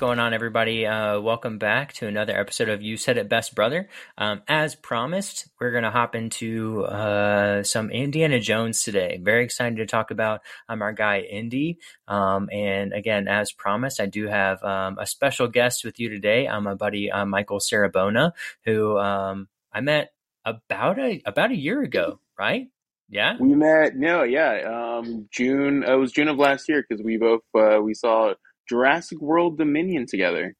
going on, everybody? Uh, welcome back to another episode of You Said It Best, Brother. Um, as promised, we're going to hop into uh, some Indiana Jones today. Very excited to talk about um, our guy, Indy. Um, and again, as promised, I do have um, a special guest with you today. I'm my buddy uh, Michael Cerabona, who um, I met about a about a year ago, right? Yeah, we met. No, yeah, um, June. It was June of last year because we both uh, we saw Jurassic World Dominion together.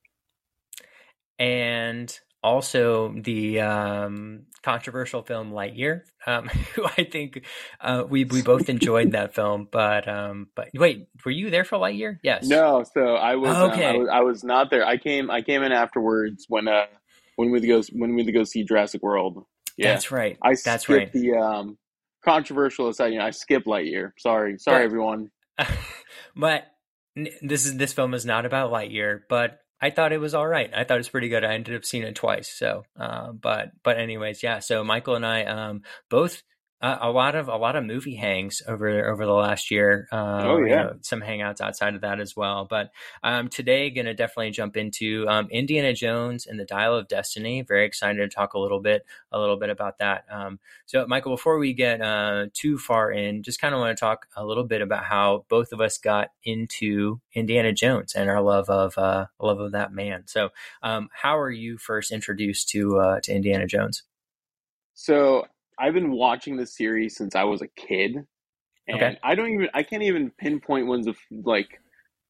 And also the um, controversial film Lightyear, um, who I think uh, we we both enjoyed that film. But um, but wait, were you there for Lightyear? Yes. No, so I was. Okay. Um, I was, I was not there. I came. I came in afterwards when uh when we go when we go see Jurassic World. Yeah, that's right. I that's skipped right. the um controversial aside. You know, I skipped Lightyear. Sorry, sorry, but, everyone. but this is this film is not about Lightyear, but I thought it was all right. I thought it was pretty good. I ended up seeing it twice. So, uh, but but anyways, yeah. So Michael and I um, both uh, a lot of a lot of movie hangs over over the last year. Uh, oh yeah, you know, some hangouts outside of that as well. But um, today, going to definitely jump into um, Indiana Jones and the Dial of Destiny. Very excited to talk a little bit a little bit about that. Um, so, Michael, before we get uh, too far in, just kind of want to talk a little bit about how both of us got into Indiana Jones and our love of uh, love of that man. So, um, how are you first introduced to uh, to Indiana Jones? So I've been watching the series since I was a kid, and okay. I don't even I can't even pinpoint when's the like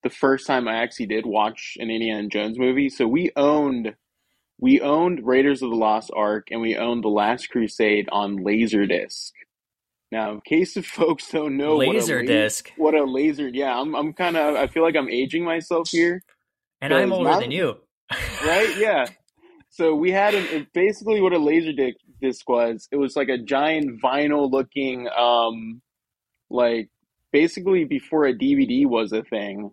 the first time I actually did watch an Indiana Jones movie. So we owned we owned Raiders of the Lost Ark and we owned The Last Crusade on Laserdisc. Now, in case of folks don't know Laserdisc, what a laser, yeah, I'm I'm kind of I feel like I'm aging myself here, and I'm older not, than you, right? Yeah. So we had an, basically what a laser disc was. It was like a giant vinyl looking, um, like basically before a DVD was a thing.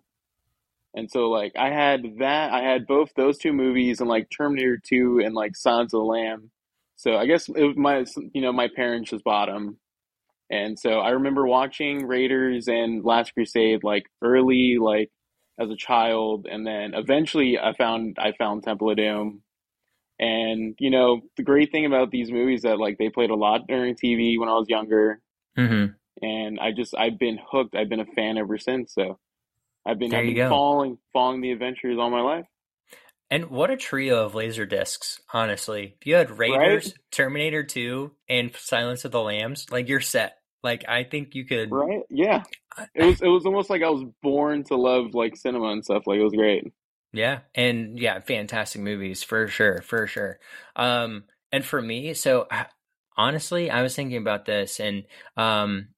And so like I had that, I had both those two movies and like Terminator 2 and like Sons of the Lamb. So I guess it was my, you know, my parents just bought them. And so I remember watching Raiders and Last Crusade like early, like as a child. And then eventually I found, I found Temple of Doom and you know, the great thing about these movies that like they played a lot during TV when I was younger. Mm-hmm. And I just I've been hooked. I've been a fan ever since. So I've been, I've been following following the adventures all my life. And what a trio of laser discs, honestly. If you had Raiders, right? Terminator 2, and Silence of the Lambs, like you're set. Like I think you could Right? Yeah. It was it was almost like I was born to love like cinema and stuff. Like it was great. Yeah, and yeah, fantastic movies for sure, for sure. Um, and for me, so I, honestly, I was thinking about this, and um,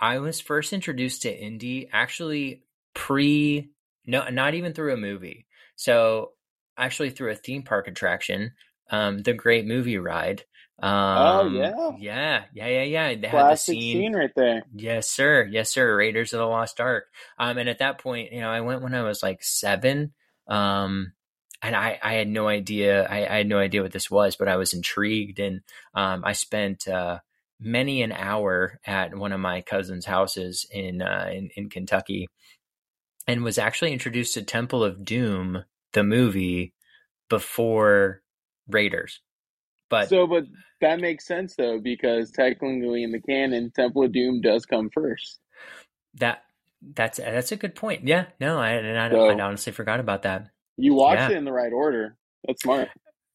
I was first introduced to Indy actually pre, no, not even through a movie. So actually through a theme park attraction, um, the Great Movie Ride. Oh, um, oh yeah, yeah, yeah, yeah, yeah. They Classic had the scene. scene right there. Yes, sir. Yes, sir. Raiders of the Lost Ark. Um, and at that point, you know, I went when I was like seven. Um, and I, I had no idea. I, I, had no idea what this was, but I was intrigued, and um, I spent uh, many an hour at one of my cousin's houses in, uh, in in Kentucky, and was actually introduced to Temple of Doom, the movie, before Raiders. But so, but that makes sense though, because technically in the canon, Temple of Doom does come first. That that's that's a good point. Yeah, no, I and I, so, I honestly forgot about that. You watched yeah. it in the right order. That's smart.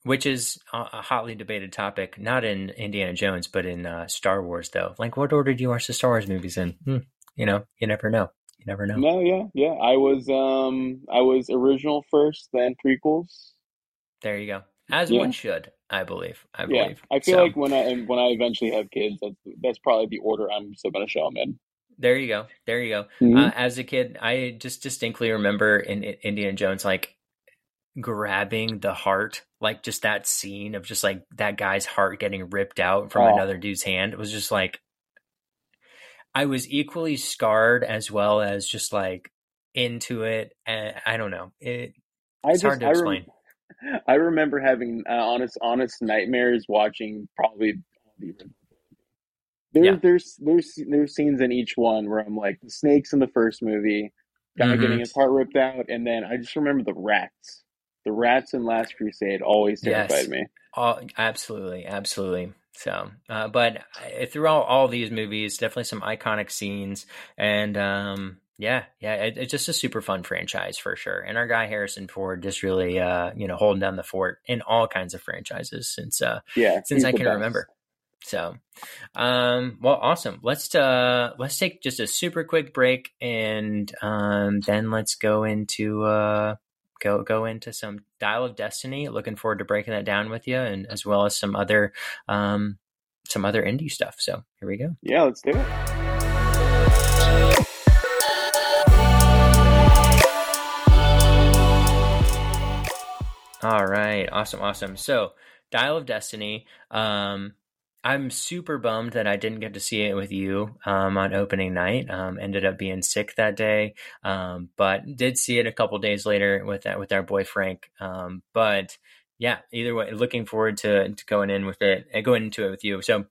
Which is a hotly debated topic, not in Indiana Jones, but in uh, Star Wars. Though, like, what order do you watch the Star Wars movies in? Hmm, you know, you never know. You never know. No, yeah, yeah. I was, um, I was original first, then prequels. There you go. As yeah. one should, I believe. I believe. Yeah, I feel so, like when I when I eventually have kids, that's that's probably the order I'm still going to show them in. There you go. There you go. Mm-hmm. Uh, as a kid, I just distinctly remember in, in Indiana Jones, like grabbing the heart, like just that scene of just like that guy's heart getting ripped out from oh. another dude's hand. It was just like I was equally scarred as well as just like into it. And I don't know. It, it's just, hard to explain. I, rem- I remember having uh, honest, honest nightmares watching probably there, yeah. there's there's there's scenes in each one where I'm like the snakes in the first movie, guy Mhm. getting his heart ripped out, and then I just remember the rats. The rats in Last Crusade always terrified Yes. me. All, absolutely, absolutely. So, uh, but uh, throughout all these movies, definitely some iconic scenes, and um, yeah, yeah, it, it's just a super fun franchise for sure. And our guy Harrison Ford just really, uh, you know, holding down the fort in all kinds of franchises since uh, Yeah, since I can best. remember. So, um, well, awesome. Let's uh, let's take just a super quick break, and um, then let's go into uh, go go into some Dial of Destiny. Looking forward to breaking that down with you, and as well as some other um, some other Indy stuff. So here we go. Yeah, let's do it. All right, awesome, awesome. So, Dial of Destiny. Um, I'm super bummed that I didn't get to see it with you um, on opening night. Um, ended up being sick that day, um, but did see it a couple days later with that with our boy Frank. Um, but yeah, either way, looking forward to, to going in with it, uh, going into it with you. So,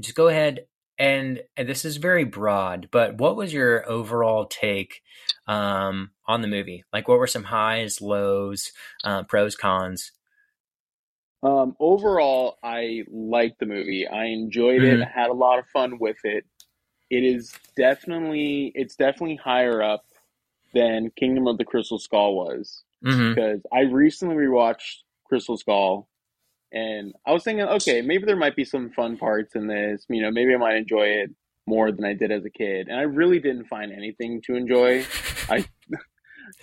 just go ahead and, and this is very broad, but what was your overall take um, on the movie? Like, what were some highs, lows, uh, pros, cons? Um, overall, I liked the movie. I enjoyed it. I had a lot of fun with it. It is definitely, it's definitely higher up than Kingdom of the Crystal Skull was hmm because I recently rewatched Crystal Skull, and I was thinking, okay, maybe there might be some fun parts in this. You know, maybe I might enjoy it more than I did as a kid, and I really didn't find anything to enjoy. I,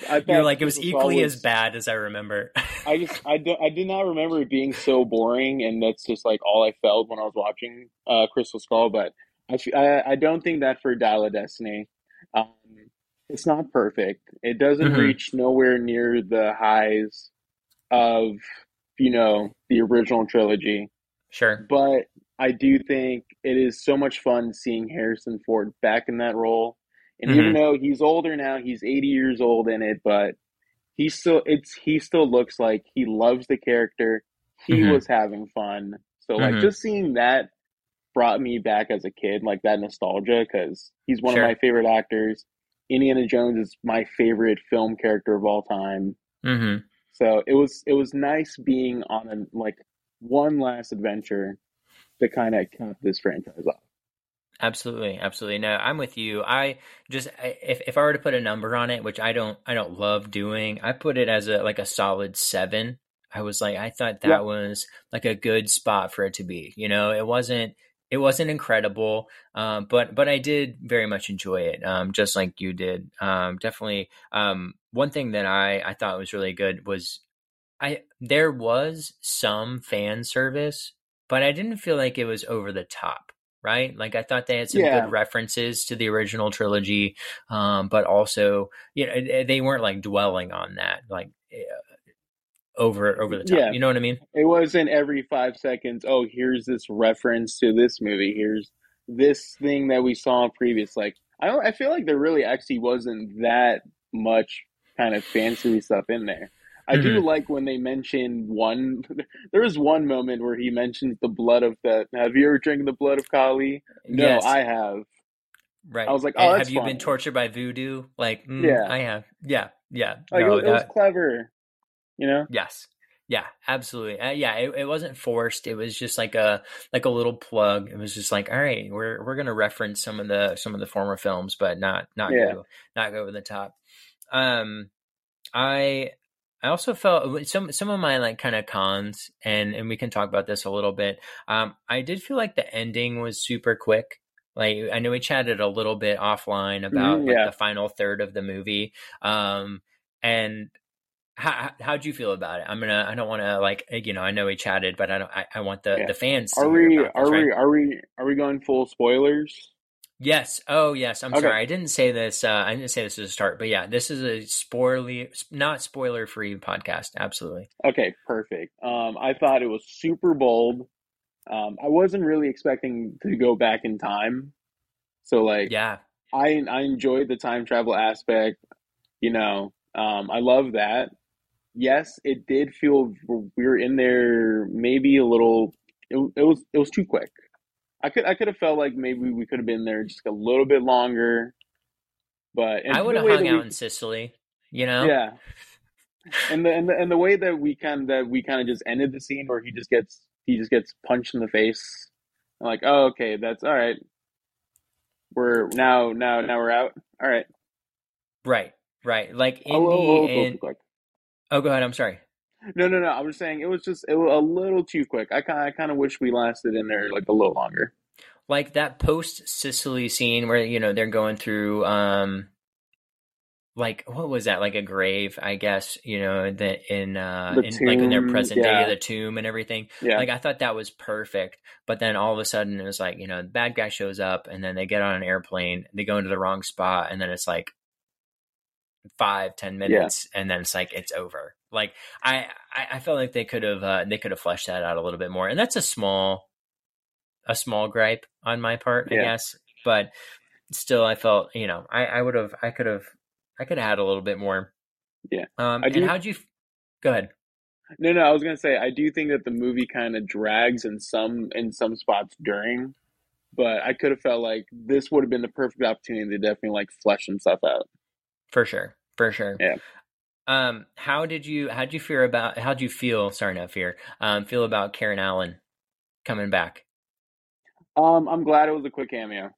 I You're like it was equally was- as bad as I remember. I just I, do, I did not remember it being so boring, and that's just like all I felt when I was watching uh, Crystal Skull. But I I don't think that for Dial of Destiny, um, it's not perfect. It doesn't Mhm. reach nowhere near the highs of you know the original trilogy. sure. But I do think it is so much fun seeing Harrison Ford back in that role. And even though he's older now, he's 80 years old in it, but he still it's he still looks like he loves the character. He Mhm. was having fun. So like Mhm. just seeing that brought me back as a kid, like that nostalgia cuz he's one Sure. of my favorite actors. Indiana Jones is my favorite film character of all time. hmm So it was it was nice being on a like one last adventure to kind of cap this franchise off. Absolutely, absolutely. No, I'm with you. I just I- if if I were to put a number on it, which I don't I don't love doing, I put it as a like a solid seven. I was like I thought that Yeah. was like a good spot for it to be. You know, it wasn't it wasn't incredible, um, but but I did very much enjoy it, um, just like you did. Um, definitely. Um, one thing that I I thought was really good was I there was some fan service, but I didn't feel like it was over the top, right? Like I thought they had some Yeah. good references to the original trilogy, um, but also you know they weren't like dwelling on that like eh, over over the top. Yeah. You know what I mean? It wasn't every five seconds, oh, here's this reference to this movie. Here's this thing that we saw in previous. Like, I don't, I feel like there really actually wasn't that much kind of fancy stuff in there. I do like when they mention one. There was one moment where he mentions the blood of the. Have you ever drank the blood of Kali? No, yes, I have. right. I was like, oh, have you funny. been tortured by voodoo? Like, mm, Yeah. I have. Yeah, yeah. Like, No, it, was clever. You know? Yes. Yeah, absolutely. Uh, yeah, it, it wasn't forced. It was just like a like a little plug. It was just like, all right, we're we're gonna reference some of the some of the former films, but not not Yeah. go not go over the top. Um, I I also felt some some of my like kind of cons, and and we can talk about this a little bit. Um, I did feel like the ending was super quick. Like I know we chatted a little bit offline about Mhm, like the final third of the movie. Um, and how how'd you feel about it? I'm gonna. I don't want to like you know. I know we chatted, but I don't. I, I want the Yeah. the fans. To Are we? this, Are right? we? Are we? Are we going full spoilers? Yes. Oh, yes. I'm Okay. sorry. I didn't say this. Uh, I didn't say this at the start, but yeah, this is a spoiler, not spoiler free podcast. Absolutely. Okay, perfect. Um, I thought it was super bold. Um, I wasn't really expecting to go back in time, so like Yeah. I I enjoyed the time travel aspect. You know, um, I love that. Yes, it did feel we were in there maybe a little. It, it was it was too quick. I could I could have felt like maybe we could have been there just a little bit longer, But I would have hung out we, in Sicily, you know. Yeah. And the and the and the way that we kind of that we kind of just ended the scene where he just gets he just gets punched in the face. I'm like, oh, okay, that's all right. We're now now now we're out. All right. Right. Right. Like Indy oh, oh, oh, oh and oh, oh, go ahead. I'm sorry. No, no, no. I was saying it was just it was a little too quick. I kind I kind of wish we lasted in there like a little longer. Like that post Sicily scene where you know they're going through um like what was that like a grave i guess you know that in uh in, tomb, like in their present yeah. day the tomb and everything yeah like i thought that was perfect but then all of a sudden it was like you know the bad guy shows up and then they get on an airplane they go into the wrong spot and then it's like five ten minutes yeah. and then it's like it's over. Like i i, I felt like they could have uh, they could have fleshed that out a little bit more and that's a small a small gripe on my part i guess but still i felt you know i i would have i could have i could add a little bit more. Yeah. Um and how'd you go ahead. No no i was gonna say i do think that the movie kind of drags in some in some spots during but i could have felt like this would have been the perfect opportunity to definitely like flesh some stuff out for sure, for sure. Yeah. Um, how did you how did you fear about how did you feel? Sorry, not fear. Um, feel about Karen Allen coming back. Um, I'm glad it was a quick cameo.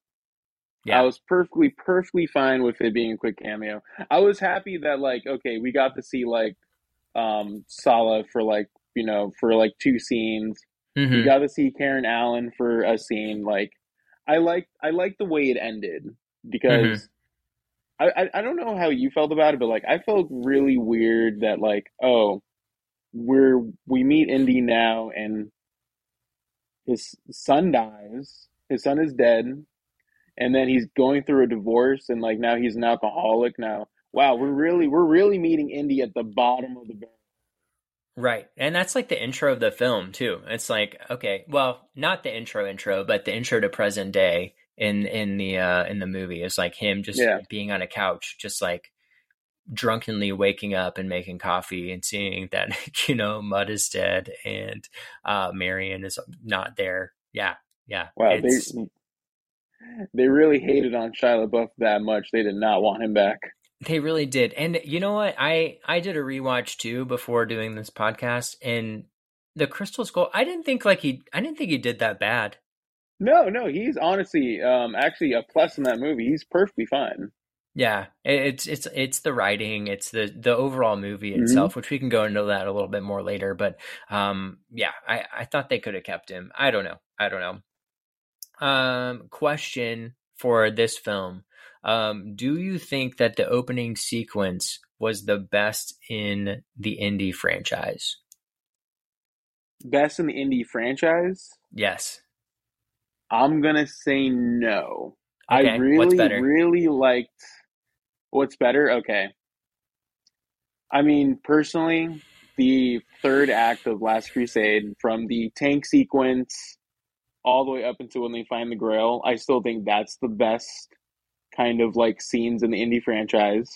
Yeah. I was perfectly perfectly fine with it being a quick cameo. I was happy that like okay, we got to see like um Sallah for like you know for like two scenes. Mm-hmm. We got to see Karen Allen for a scene. Like I like I like the way it ended because mm-hmm. I, I don't know how you felt about it, but like I felt really weird that like oh we're we meet Indy now and his son dies, his son is dead, and then he's going through a divorce and like now he's an alcoholic now. Wow, we're really we're really meeting Indy at the bottom of the barrel. Right. And that's like the intro of the film too. It's like, okay, well, not the intro intro, but the intro to present day in in the uh in the movie is like him just yeah. being on a couch just like drunkenly waking up and making coffee and seeing that you know Mutt is dead and uh Marion is not there. Yeah yeah wow they they really hated on Shia LaBeouf that much. They did not want him back. They really did. And you know what? I I did a rewatch too before doing this podcast and the Crystal Skull I didn't think like he I didn't think he did that bad no, no, he's honestly um, actually a plus in that movie. He's perfectly fine. Yeah, it's it's it's the writing, it's the the overall movie mm-hmm. itself, mm-hmm. which we can go into that a little bit more later. But um, yeah, I I thought they could have kept him. I don't know. I don't know. Um, question for this film: um, Do you think that the opening sequence was the best in the Indy franchise? Best in the Indy franchise? Yes. I'm gonna say no. Okay, I really, really liked. What's better? Okay. I mean, personally, the third act of Last Crusade, from the tank sequence all the way up until when they find the Grail, I still think that's the best kind of like scenes in the Indy franchise.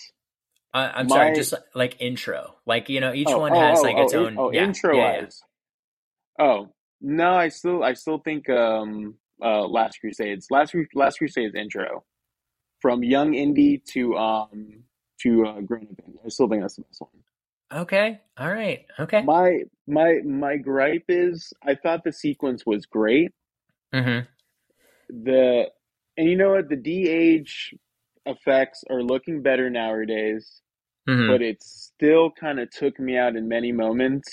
Uh, I'm My, sorry, just like intro, like you know, each oh, one oh, has oh, like its oh, own. Oh, yeah, intro yeah, yeah. Oh no, I still, I still think um uh, Last Crusades. Last Last Crusades intro from young Indy to um to uh, grown up. I still think that's the best one. Okay. All right. Okay. My my my gripe is I thought the sequence was great. Mm-hmm. The and you know what the de-age effects are looking better nowadays, mm-hmm. but it still kind of took me out in many moments.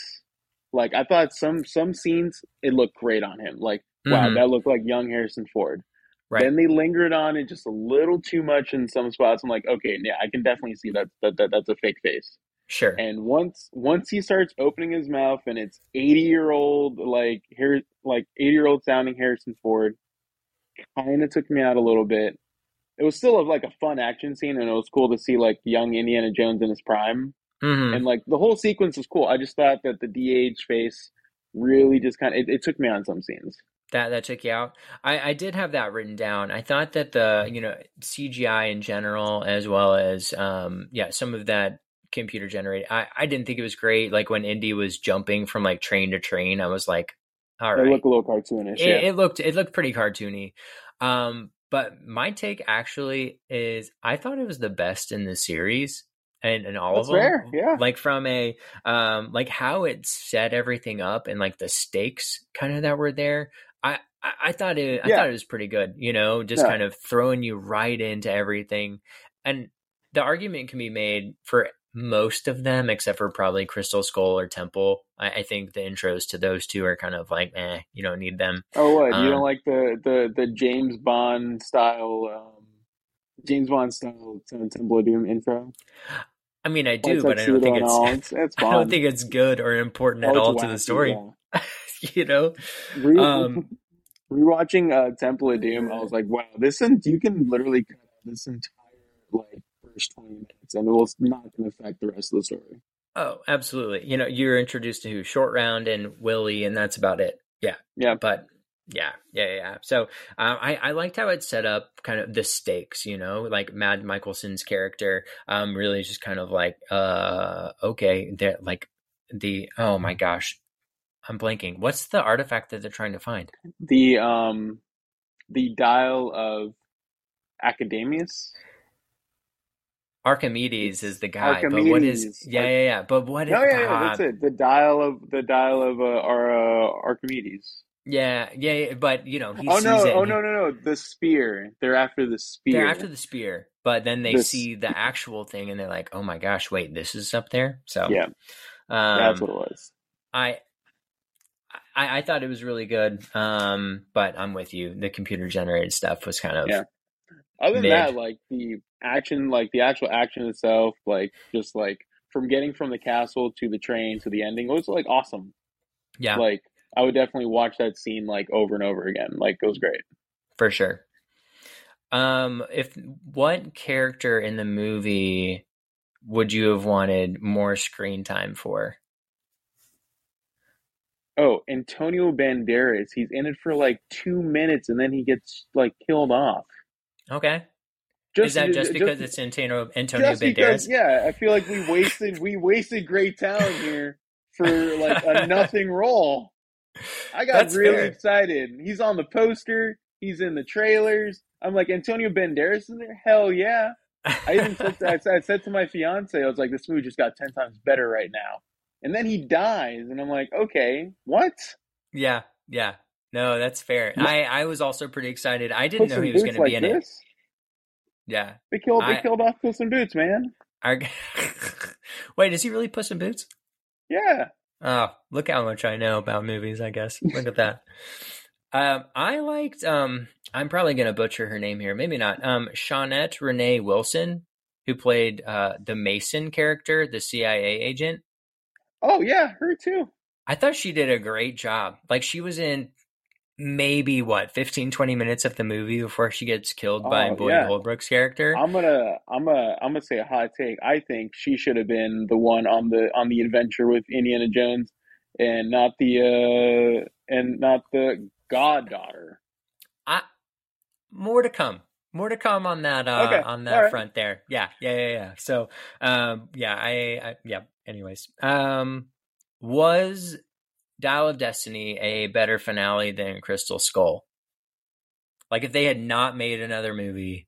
Like I thought some some scenes it looked great on him. Like Wow, mm-hmm. that looked like young Harrison Ford. Right. Then they lingered on it just a little too much in some spots. I'm like, okay, yeah, I can definitely see that, that, that that's a fake face. Sure. And once once he starts opening his mouth and it's 80 year old like here like 80 year old sounding Harrison Ford, kind of took me out a little bit. It was still a, like a fun action scene, and it was cool to see like young Indiana Jones in his prime. Mm-hmm. And like the whole sequence was cool. I just thought that the DH face really just kind of it, it took me on some scenes that that took you out. I, I did have that written down. I thought that the you know CGI in general, as well as um, yeah, some of that computer generated. I I didn't think it was great. Like when Indy was jumping from like train to train, I was like, all right, it looked a little cartoonish. It, yeah. it looked it looked pretty cartoony. Um, but my take actually is I thought it was the best in the series and, and all That's of them. fair, yeah. Like from a um like how it set everything up and like the stakes kind of that were there. I I, thought it I Yeah. thought it was pretty good, you know, just Yeah. kind of throwing you right into everything. And the argument can be made for most of them, except for probably Crystal Skull or Temple. I, I think the intros to those two are kind of like, eh, you don't need them. Oh, what? you Um, don't like the, the, the James Bond style, um, James Bond style Temple of Doom intro? I mean, I do, but I don't think all. it's. It's, I don't think it's good or important at all to the story. you know, Re- Um, rewatching uh, Temple of Doom, I was like, wow, this in, you can literally cut this entire like first twenty minutes, and it will not going to affect the rest of the story. oh, absolutely. You know, you're introduced to Short Round and Willie, and that's about it. Yeah, Yeah. but yeah, yeah, yeah. So um, I I liked how it set up kind of the stakes. You know, like Mads Mikkelsen's character, um, really just kind of like, uh, okay, they're like the oh my gosh. I'm blanking. What's the artifact that they're trying to find? The um, the dial of Academius. Archimedes is the guy, but what is? Yeah, yeah, yeah. But what? No, is, yeah, yeah, that's it. The dial of the dial of uh, our uh, Archimedes. Yeah, yeah, yeah, but you know he Oh sees no! Oh no! No! No! The spear. They're after the spear. They're after the spear, but then they This- see the actual thing and they're like, "Oh my gosh, wait, this is up there." So Yeah, um, that's what it was. I, I I thought it was really good. Um, but I'm with you. The computer generated stuff was kind of Yeah. Other than mid. that, like the action, like the actual action itself, like just like from getting from the castle to the train to the ending, it was like awesome. yeah, Like I would definitely watch that scene like over and over again. Like it was great. for sure. Um, if what character in the movie would you have wanted more screen time for? Oh, Antonio Banderas, he's in it for like two minutes and then he gets like killed off. Okay, Just is that just because it's Antonio Antonio just Banderas? because, yeah, I feel like we wasted we wasted great talent here for like a nothing role. I got That's really fair. excited. He's on the poster. He's in the trailers. I'm like Antonio Banderas in there. Hell yeah! I even said to, I said to my fiance, I was like, this movie just got ten times better right now. And then he dies, and I'm like, okay, what? Yeah, yeah. No, that's fair. Yeah. I I was also pretty excited. I didn't Puss know he was going to be like in it. Yeah. They killed they I- killed off Puss in Boots, man. Our... Wait, is he really Puss in Boots? Yeah. Oh, look how much I know about movies. I guess. Look at that. Um, I liked. Um, I'm probably going to butcher her name here. Maybe not. Um, Shaunette Renee Wilson, who played uh the Mason character, the CIA agent. Oh yeah, her too. I thought she did a great job. Like she was in maybe what 15 20 minutes of the movie before she gets killed by Oh, Boyd yeah. Holbrook's character. I'm gonna I'm gonna I'm gonna say a hot take. I think she should have been the one on the on the adventure with Indiana Jones and not the uh and not the goddaughter. I more to come. More to come on that uh Okay, on that right. front there. Yeah, yeah, yeah, yeah. So um yeah, I, I yeah, anyways. Um was Dial of Destiny a better finale than Crystal Skull? Like if they had not made another movie.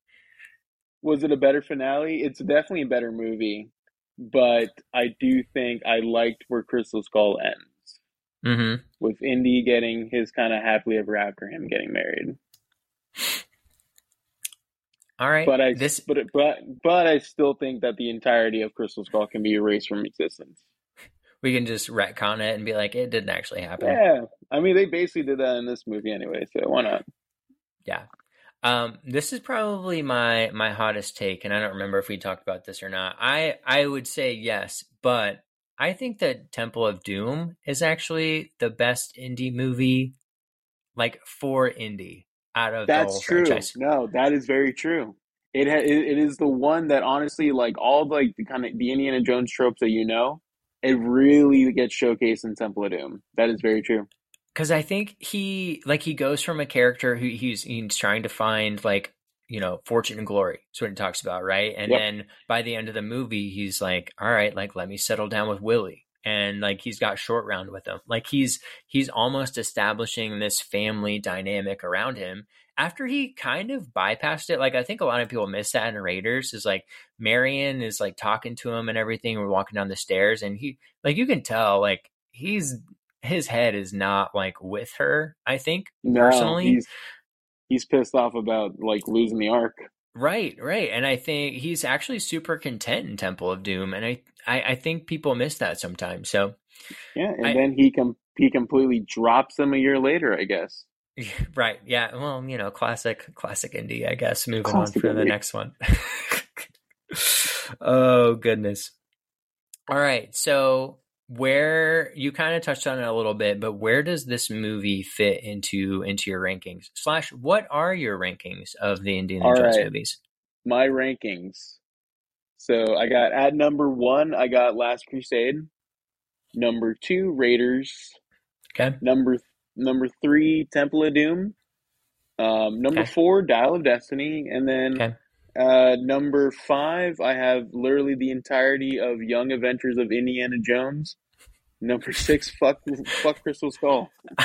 Was it a better finale? It's definitely a better movie, but I do think I liked where Crystal Skull ends. Mhm. With Indy getting his kind of happily ever after him getting married. All right. But I this but but but I still think that the entirety of Crystal Skull can be erased from existence. we can just retcon it and be like it didn't actually happen. Yeah, I mean they basically did that in this movie anyway, so why not? Yeah. Um, this is probably my my hottest take, and I don't remember if we talked about this or not. I I would say yes, but I think that Temple of Doom is actually the best Indy movie, like for Indy out of That's whole true. franchise. No, that is very true. It, ha- it it is the one that honestly, like all like the kind of the Indiana Jones tropes that you know, it really gets showcased in Temple of Doom. That is very true. Because I think he like he goes from a character who he's he's trying to find like you know fortune and glory. That's what he talks about, right? And Yep. then by the end of the movie, he's like, all right, like let me settle down with Willie. And like he's got short round with him. Like he's he's almost establishing this family dynamic around him. after he kind of bypassed it, like I think a lot of people miss that in Raiders is like Marion is like talking to him and everything. We're walking down the stairs and he like you can tell like he's his head is not like with her, I think, No, personally. he's he's pissed off about like losing the Ark. Right, right. And I think he's actually super content in Temple of Doom. And I I, I think people miss that sometimes. So Yeah, and I- then he com- he completely drops them a year later, I guess. Right. Yeah. Well, you know, classic, classic Indy, I guess. Moving Classic on for the next one. oh, goodness. All right. So, where you kind of touched on it a little bit, but where does this movie fit into into your rankings? Slash, what are your rankings of the Indiana All Jones right. movies? My rankings. So I got at number one, I got Last Crusade. Number two, Raiders. Okay. Number number three, Temple of Doom. Um, number Okay. four, Dial of Destiny, and then Okay. Uh, number five, I have literally the entirety of Young Adventures of Indiana Jones. Number six, fuck, fuck Crystal Skull.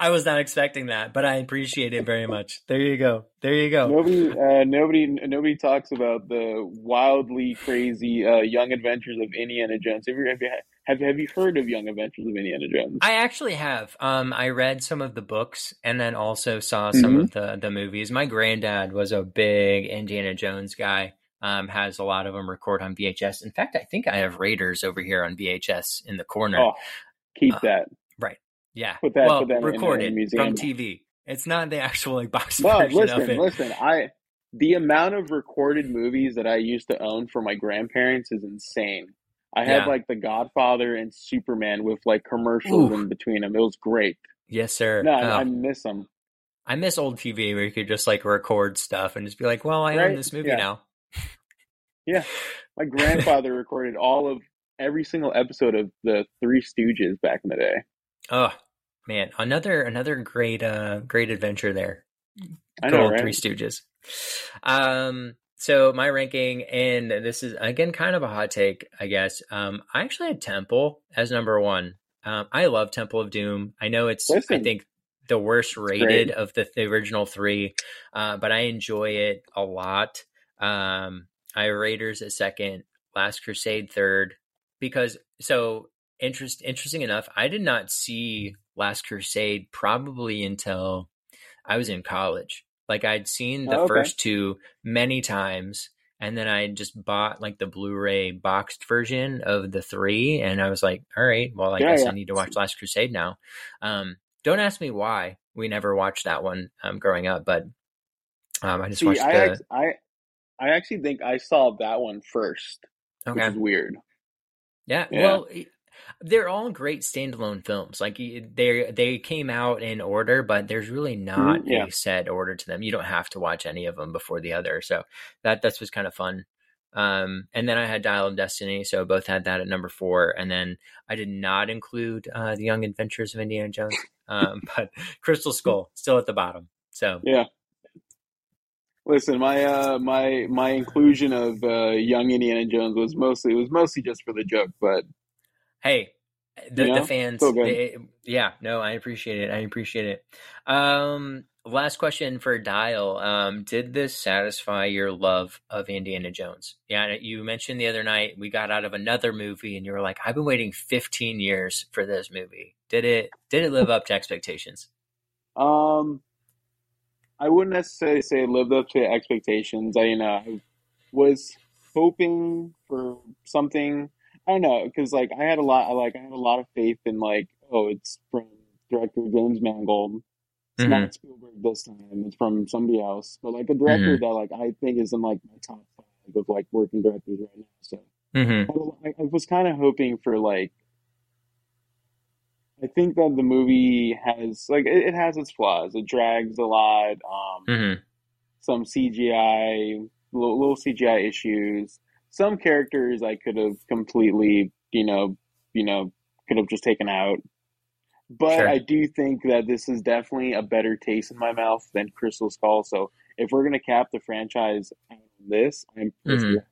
I was not expecting that, but I appreciate it very much. There you go. There you go. Nobody, uh, nobody, nobody talks about the wildly crazy uh, Young Adventures of Indiana Jones. Have you, have you have, have you heard of Young Adventures of Indiana Jones? I actually have. Um, I read some of the books and then also saw some Mhm. of the the movies. My granddad was a big Indiana Jones guy. Um, has a lot of them record on VHS. In fact, I think I have Raiders over here on VHS in the corner. Oh, keep Uh, that. Right. Yeah, put that- well, put that in in recorded museum. from TV. It's not the actual like box No, version of listen, it. listen. I the amount of recorded movies that I used to own for my grandparents is insane. I had Yeah. like The Godfather and Superman with like commercials Ooh. in between them. It was great. Yes, sir. No, I, Oh, I miss them. I miss old TV where you could just like record stuff and just be like, "Well, I own Right? this movie Yeah. now." Yeah, my grandfather recorded all of every single episode of the Three Stooges back in the day. Oh man, another another great uh great adventure there. I know, right? Three Stooges. Um, so my ranking, and this is again kind of a hot take, I guess. Um, I actually had Temple as number one. Um, I love Temple of Doom. I know it's I think the worst rated great. of the, the original three, uh, but I enjoy it a lot. Um, I Raiders at second, Last Crusade third, because so interest interesting enough, I did not see Last Crusade probably until I was in college. Like I'd seen the Oh, okay. first two many times, and then I just bought like the Blu-ray boxed version of the three, and I was like, "All right, well, I Yeah, guess yeah. I need to watch Last Crusade now." Um, don't ask me why we never watched that one um, growing up, but um, I just See, watched I, the. I I actually think I saw that one first, which okay, is weird. Yeah, Yeah. well, they're all great standalone films. Like they they came out in order, but there's really not Mhm, yeah. a set order to them. You don't have to watch any of them before the other. So that that's was kind of fun. Um, and then I had Dial of Destiny, so both had that at number four. And then I did not include uh, the Young Adventures of Indiana Jones, um, but Crystal Skull still at the bottom. So Yeah. Listen, my uh my my inclusion of uh young Indiana Jones was mostly it was mostly just for the joke, but hey the, You the fans good. they- yeah no i appreciate it i appreciate it um last question for dial um did this satisfy your love of indiana jones yeah you mentioned the other night we got out of another movie and you were like i've been waiting 15 years for this movie did it did it live up to expectations um I wouldn't necessarily say it lived up to expectations. I you know I was hoping for something I don't know because like I had a lot like I had a lot of faith in like oh it's from director James Mangold. It's Mhm. not Spielberg this time. It's from somebody else, but like a director that like I think is in like my top five of like working directors right now. So mm-hmm. I, I was kind of hoping for like. I think that the movie has like it, it has its flaws. It drags a lot. Um, Mm-hmm. some CGI, little, little CGI issues. Some characters I could have completely, you know, you know, could have just taken out. But Sure. I do think that this is definitely a better taste in my mouth than Crystal Skull. So if we're gonna cap the franchise on this, I'm Mhm.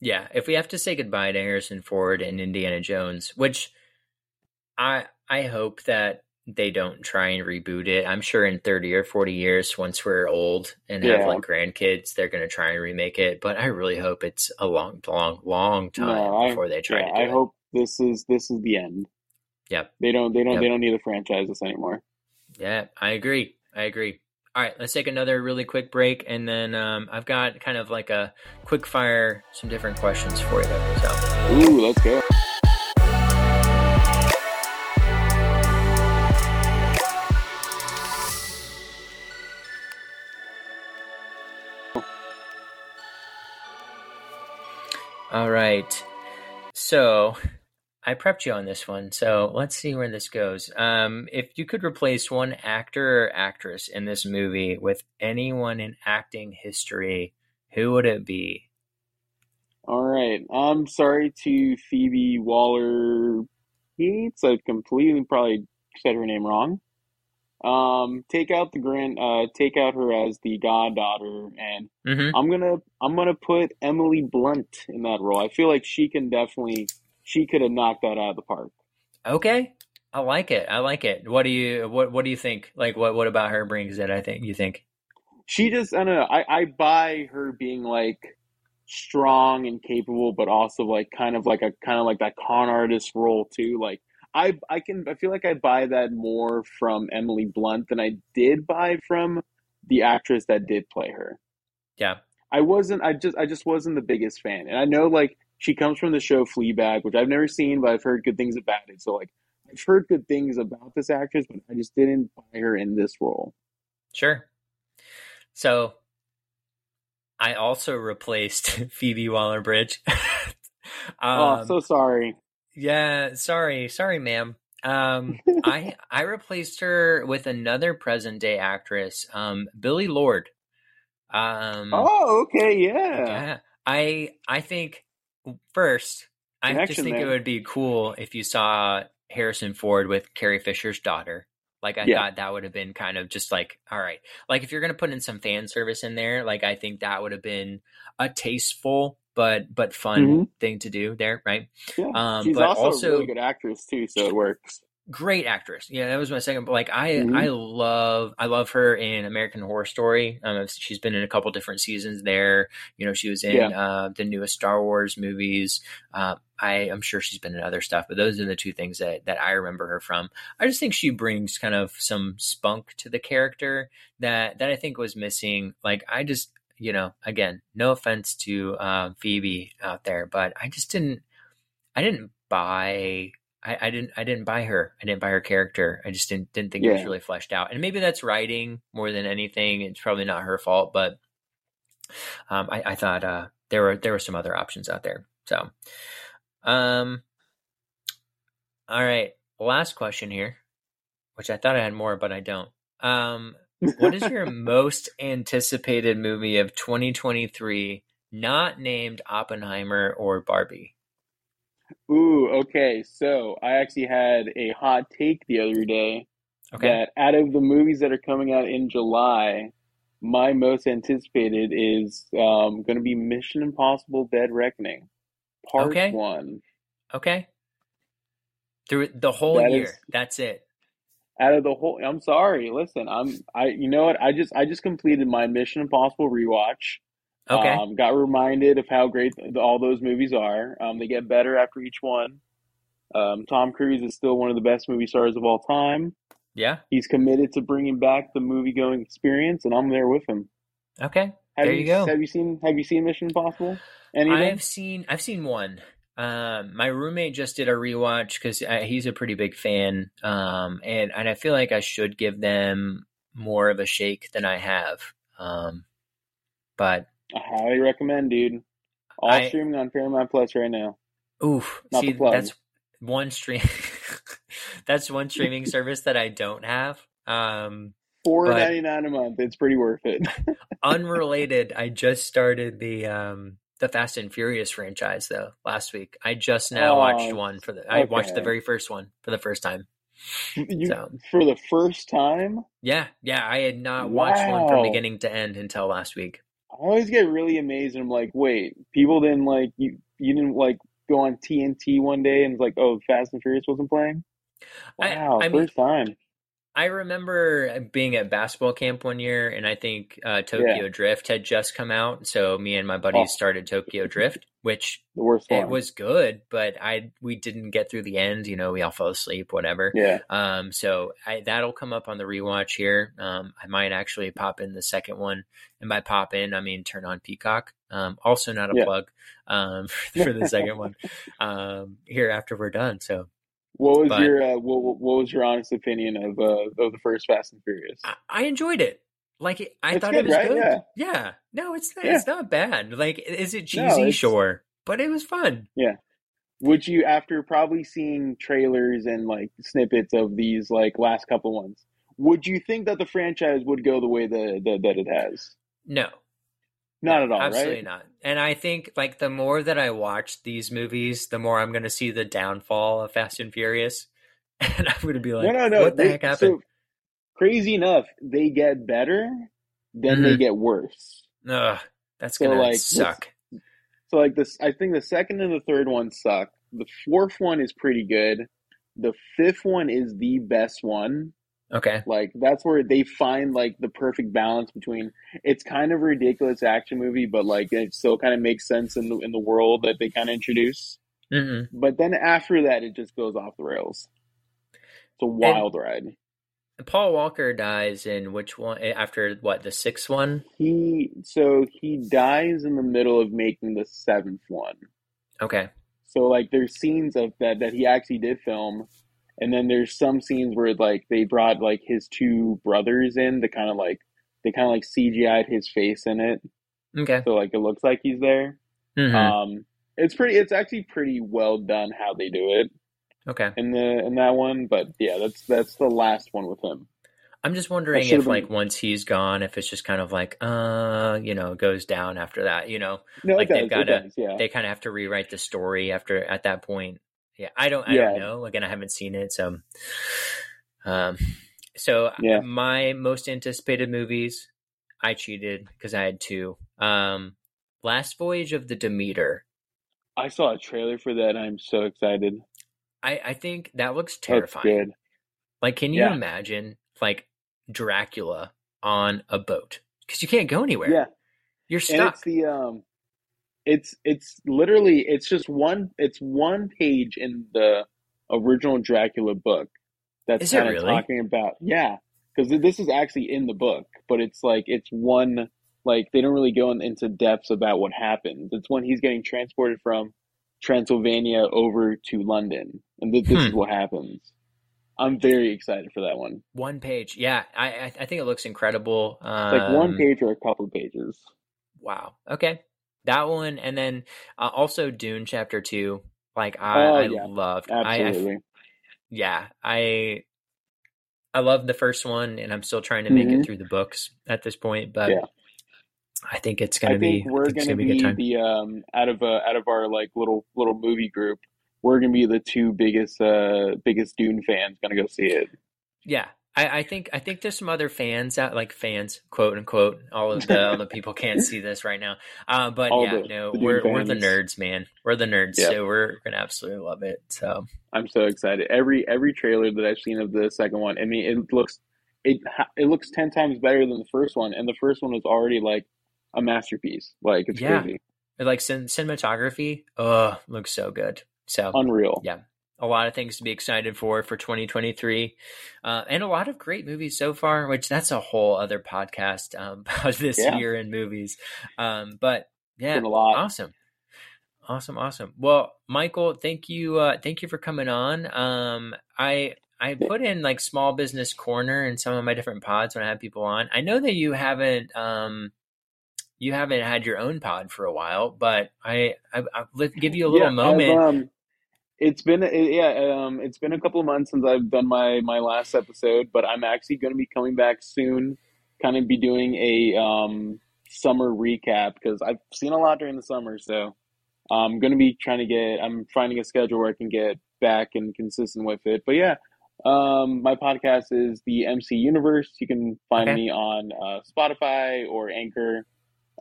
Yeah, if we have to say goodbye to Harrison Ford and Indiana Jones, which I I hope that they don't try and reboot it. I'm sure in 30 or 40 years, once we're old and have like grandkids, they're going to try and remake it. But I really hope it's a long, long, long time No, I- before they try Yeah, to do I it. hope this is this is the end. Yep. They don't they don't Yep. they don't need to franchise this anymore. Yeah, I agree. I agree. All right, let's take another really quick break, and then um, I've got kind of like a quick fire, some different questions for you. So, Ooh, let's go. All right. So, I prepped you on this one. So let's see where this goes. Um, if you could replace one actor or actress in this movie with anyone in acting history, who would it be? All right. I'm sorry to Phoebe Waller Yates. I completely probably said her name wrong. Um, take out the grand uh take out her as the goddaughter and Mm-hmm. I'm gonna I'm gonna put Emily Blunt in that role. I feel like she can definitely she could have knocked that out of the park. Okay, I like it. I like it. What do you what What do you think? Like, what What about her brings it? I think you think. She just I don't know. I I buy her being like strong and capable, but also like kind of like a kind of like that con artist role too. Like I I can I feel like I buy that more from Emily Blunt than I did buy from the actress that did play her. Yeah. I wasn't I just I just wasn't the biggest fan. And I know like she comes from the show Fleabag, which I've never seen, but I've heard good things about it. So like I've heard good things about this actress, but I just didn't buy her in this role. Sure. So, I also replaced Phoebe Waller Bridge. oh, um, so sorry. Yeah, sorry, sorry, ma'am. Um, I I replaced her with another present day actress, um, Billie Lourd. Um, Oh, okay, yeah. yeah, I I think first, I just Connection think it would be cool if you saw Harrison Ford with Carrie Fisher's daughter. Like I Yeah. thought that would have been kind of just like, all right. Like if you're gonna put in some fan service in there, like I think that would have been a tasteful but but fun Mhm. thing to do there, right? Yeah. Um, She's but also, also- a really good actress too, so it works. great actress. Yeah, that was my second. But like, I Mhm. I love I love her in American Horror Story. Um, she's been in a couple different seasons there. You know, she was in Yeah. uh, the newest Star Wars movies. Uh, I I'm sure she's been in other stuff, but those are the two things that that I remember her from. I just think she brings kind of some spunk to the character that that I think was missing. Like, I just you know, again, no offense to uh, Phoebe out there, but I just didn't I didn't buy I, I didn't I didn't buy her. I didn't buy her character. I just didn't didn't think it was really fleshed out. And maybe that's writing more than anything. It's probably not her fault, but um, I, I thought uh, there were there were some other options out there. So, um, all right, last question here, which I thought I had more, but I don't. Um, what is your most anticipated movie of 2023, not named Oppenheimer or Barbie? Ooh, okay. So I actually had a hot take the other day Okay. that out of the movies that are coming out in July, my most anticipated is um, going to be Mission Impossible: Dead Reckoning, Part Okay. One. Okay. Through the whole That year. is- That's it. Out of the whole, I'm sorry. Listen, I'm I. You know what? I just I just completed my Mission Impossible rewatch. Okay. Um, got reminded of how great all those movies are. Um, they get better after each one. Um, Tom Cruise is still one of the best movie stars of all time. yeah. He's committed to bringing back the movie going experience, and I'm there with him. Okay. Have There you, you go. Have you seen Have you seen Mission Impossible? Any of them? I've seen I've seen one. Um, my roommate just did a rewatch because he's a pretty big fan, um, and and I feel like I should give them more of a shake than I have. Um, but I highly recommend, dude. All I- streaming on Paramount Plus right now. oof, Not see that's one stream. that's one streaming service that I don't have. Um, Four ninety nine a month. It's pretty worth it. unrelated, I just started the um the Fast and Furious franchise though last week. I just now Oh, watched one for the I watched the very first one for the first time. you, So for the first time, yeah, yeah, I had not watched one from beginning to end until last week. I always get really amazed. And I'm like, wait, people didn't like you. You didn't like go on TNT one day and it's like, oh, Fast and Furious wasn't playing. Wow, I mean- first time. I remember being at basketball camp one year, and I think uh, Tokyo Yeah. Drift had just come out. So me and my buddies Oh. started Tokyo Drift, which The worst one. it was good, but I we didn't get through the end. You know, we all fell asleep, whatever. Yeah. Um, so I, that'll come up on the rewatch here. Um, I might actually pop in the second one, and by pop in, I mean turn on Peacock. Um, also not a Yeah. plug um, for the second one um, here after we're done. So What was But- your uh, what, what was your honest opinion of uh, of the first Fast and Furious? I, I enjoyed it. Like it, I It's thought good, it was right? good. Yeah. yeah. No, it's not. Yeah. It's not bad. Like, is it cheesy? it's- sure, but it was fun. Yeah. Would you, after probably seeing trailers and like snippets of these like last couple ones, would you think that the franchise would go the way that that, that it has? No, Not at all, absolutely right? not. And I think like the more that I watch these movies, the more I'm going to see the downfall of Fast and Furious, and I'm going to be like, no, no, no. what the they- heck happened? So, crazy enough, they get better, then they Mhm. get worse. Ugh, that's So, going like, to suck. So like this, I think the second and the third one suck. The fourth one is pretty good. The fifth one is the best one. Okay. Like that's where they find like the perfect balance between it's kind of a ridiculous action movie, but like it still kind of makes sense in the in the world that they kind of introduce. hmm But then after that, it just goes off the rails. It's a wild ride. Paul Walker dies in which one? eh, After what? The sixth one? He so he dies in the middle of making the seventh one. Okay. So like there's scenes of that that he actually did film, and then there's some scenes where like they brought like his two brothers in to kind of like they kind of like CGI'd his face in it, Okay. so like it looks like he's there. Mhm. Um, it's pretty. It's actually pretty well done how they do it okay. in the in that one. But yeah, that's that's the last one with him. I'm just wondering if, been- like, once he's gone, if it's just kind of like, uh, you know, goes down after that. You know, No, Like, it they've gotta- does. Yeah. they kind of have to rewrite the story after at that point. Yeah, I don't, I Yeah. don't know. Again, I haven't seen it, so, um, so Yeah. my most anticipated movies, I cheated because I had two. Um, Last Voyage of the Demeter. I saw a trailer for that. and I'm so excited. I, I think that looks terrifying. Like, can you Yeah. imagine like Dracula on a boat? Because you can't go anywhere. Yeah. You're and stuck. it's the um it's it's literally it's just one it's one page in the original Dracula book that's Is kind of really? talking about yeah because this is actually in the book but it's like it's one like they don't really go in, into depths about what happens it's when he's getting transported from Transylvania over to London and th- this is Hmm. what happens I'm very excited for that one One page. Yeah, I I, think it looks incredible. it's like one Um, page or a couple pages Wow. Okay. That one, and then uh, also Dune Chapter Two. Like I, Oh, I yeah. loved. I, I absolutely yeah. I I loved the first one, and I'm still trying to make Mhm. it through the books at this point. But Yeah. I think it's gonna think be. we're I gonna gonna be be good time. the um out of uh, out of our like little little movie group. We're gonna be the two biggest uh biggest Dune fans. Gonna go see it. Yeah. I, I think I think there's some other fans out like fans quote unquote all of the all the people can't see this right now uh, but All yeah the- no the we're we're the nerds man we're the nerds Yeah. so we're gonna absolutely love it so I'm so excited. Every every trailer that I've seen of the second one, I mean, it looks it it looks ten times better than the first one, and the first one was already like a masterpiece. Like it's Yeah. crazy, like cin- cinematography oh looks so good so unreal. Yeah. A lot of things to be excited for for 2023 uh, and a lot of great movies so far which that's a whole other podcast um, about this Yeah. year in movies um, but yeah a lot. awesome awesome awesome well michael thank you uh, thank you for coming on um, i I put in like small business corner in some of my different pods when I have people on. I know that you haven't um you haven't had your own pod for a while, but I I I'll give you a little Yeah, moment. Um, it's been it, yeah, um, it's been a couple of months since I've done my my last episode, but I'm actually going to be coming back soon. Kind of be doing a um, summer recap because I've seen a lot during the summer, so I'm going to be trying to get. I'm finding a schedule where I can get back and consistent with it. But yeah, um, my podcast is the MC Universe. You can find Okay. me on uh, Spotify or Anchor,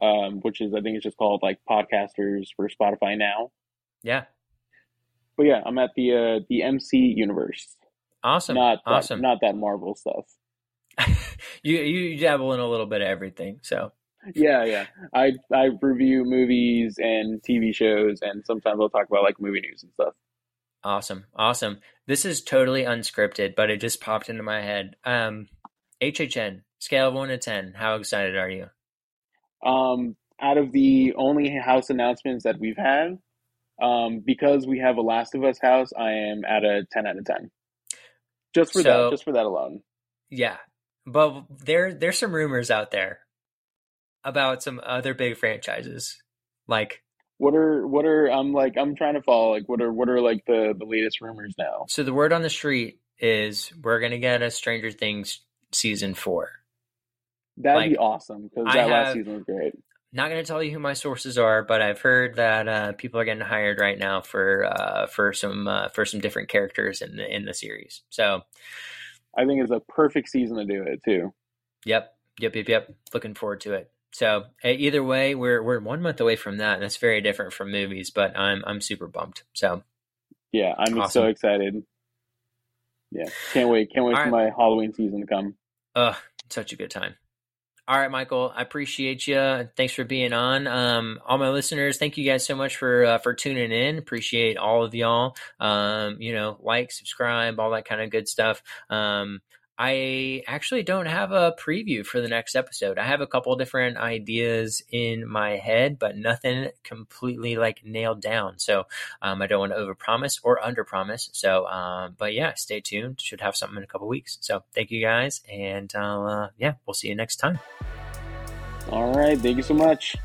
um, which is I think it's just called like Podcasters for Spotify now. yeah. But yeah, I'm at the uh, the MC universe. Awesome. Not that, awesome. Not that Marvel stuff. you you dabble in a little bit of everything. So yeah, yeah. I I review movies and TV shows, and sometimes I'll talk about like movie news and stuff. Awesome, awesome. This is totally unscripted, but it just popped into my head. Um, HHN scale of one to ten. How excited are you? Um, out of the only house announcements that we've had, um, because we have a Last of Us house, I am at a ten out of ten. Just for so, that, just for that alone. Yeah, but there there's some rumors out there about some other big franchises, like what are what are I'm like I'm trying to follow like what are what are like the the latest rumors now? So the word on the street is we're gonna get a Stranger Things season four. That'd like, be awesome because that have, last season was great. Not going to tell you who my sources are, but I've heard that uh, people are getting hired right now for uh, for some uh, for some different characters in the in the series. So, I think it's a perfect season to do it too. Yep, yep, yep, yep. Looking forward to it. So either way, we're we're one month away from that, and that's very different from movies. But I'm I'm super bumped. So yeah, I'm awesome. so excited. Yeah, can't wait. Can't wait All for right. my Halloween season to come. Ugh, such a good time. All right, Michael, I appreciate you. Thanks for being on. Um, all my listeners, thank you guys so much for uh, for tuning in. Appreciate all of y'all. Um, you know, like, subscribe, all that kind of good stuff. Um, I actually don't have a preview for the next episode. I have a couple different ideas in my head, but nothing completely like nailed down. So um, I don't want to overpromise or underpromise. So, um, but yeah, stay tuned. Should have something in a couple weeks. So thank you guys, and uh, yeah, we'll see you next time. All right, thank you so much.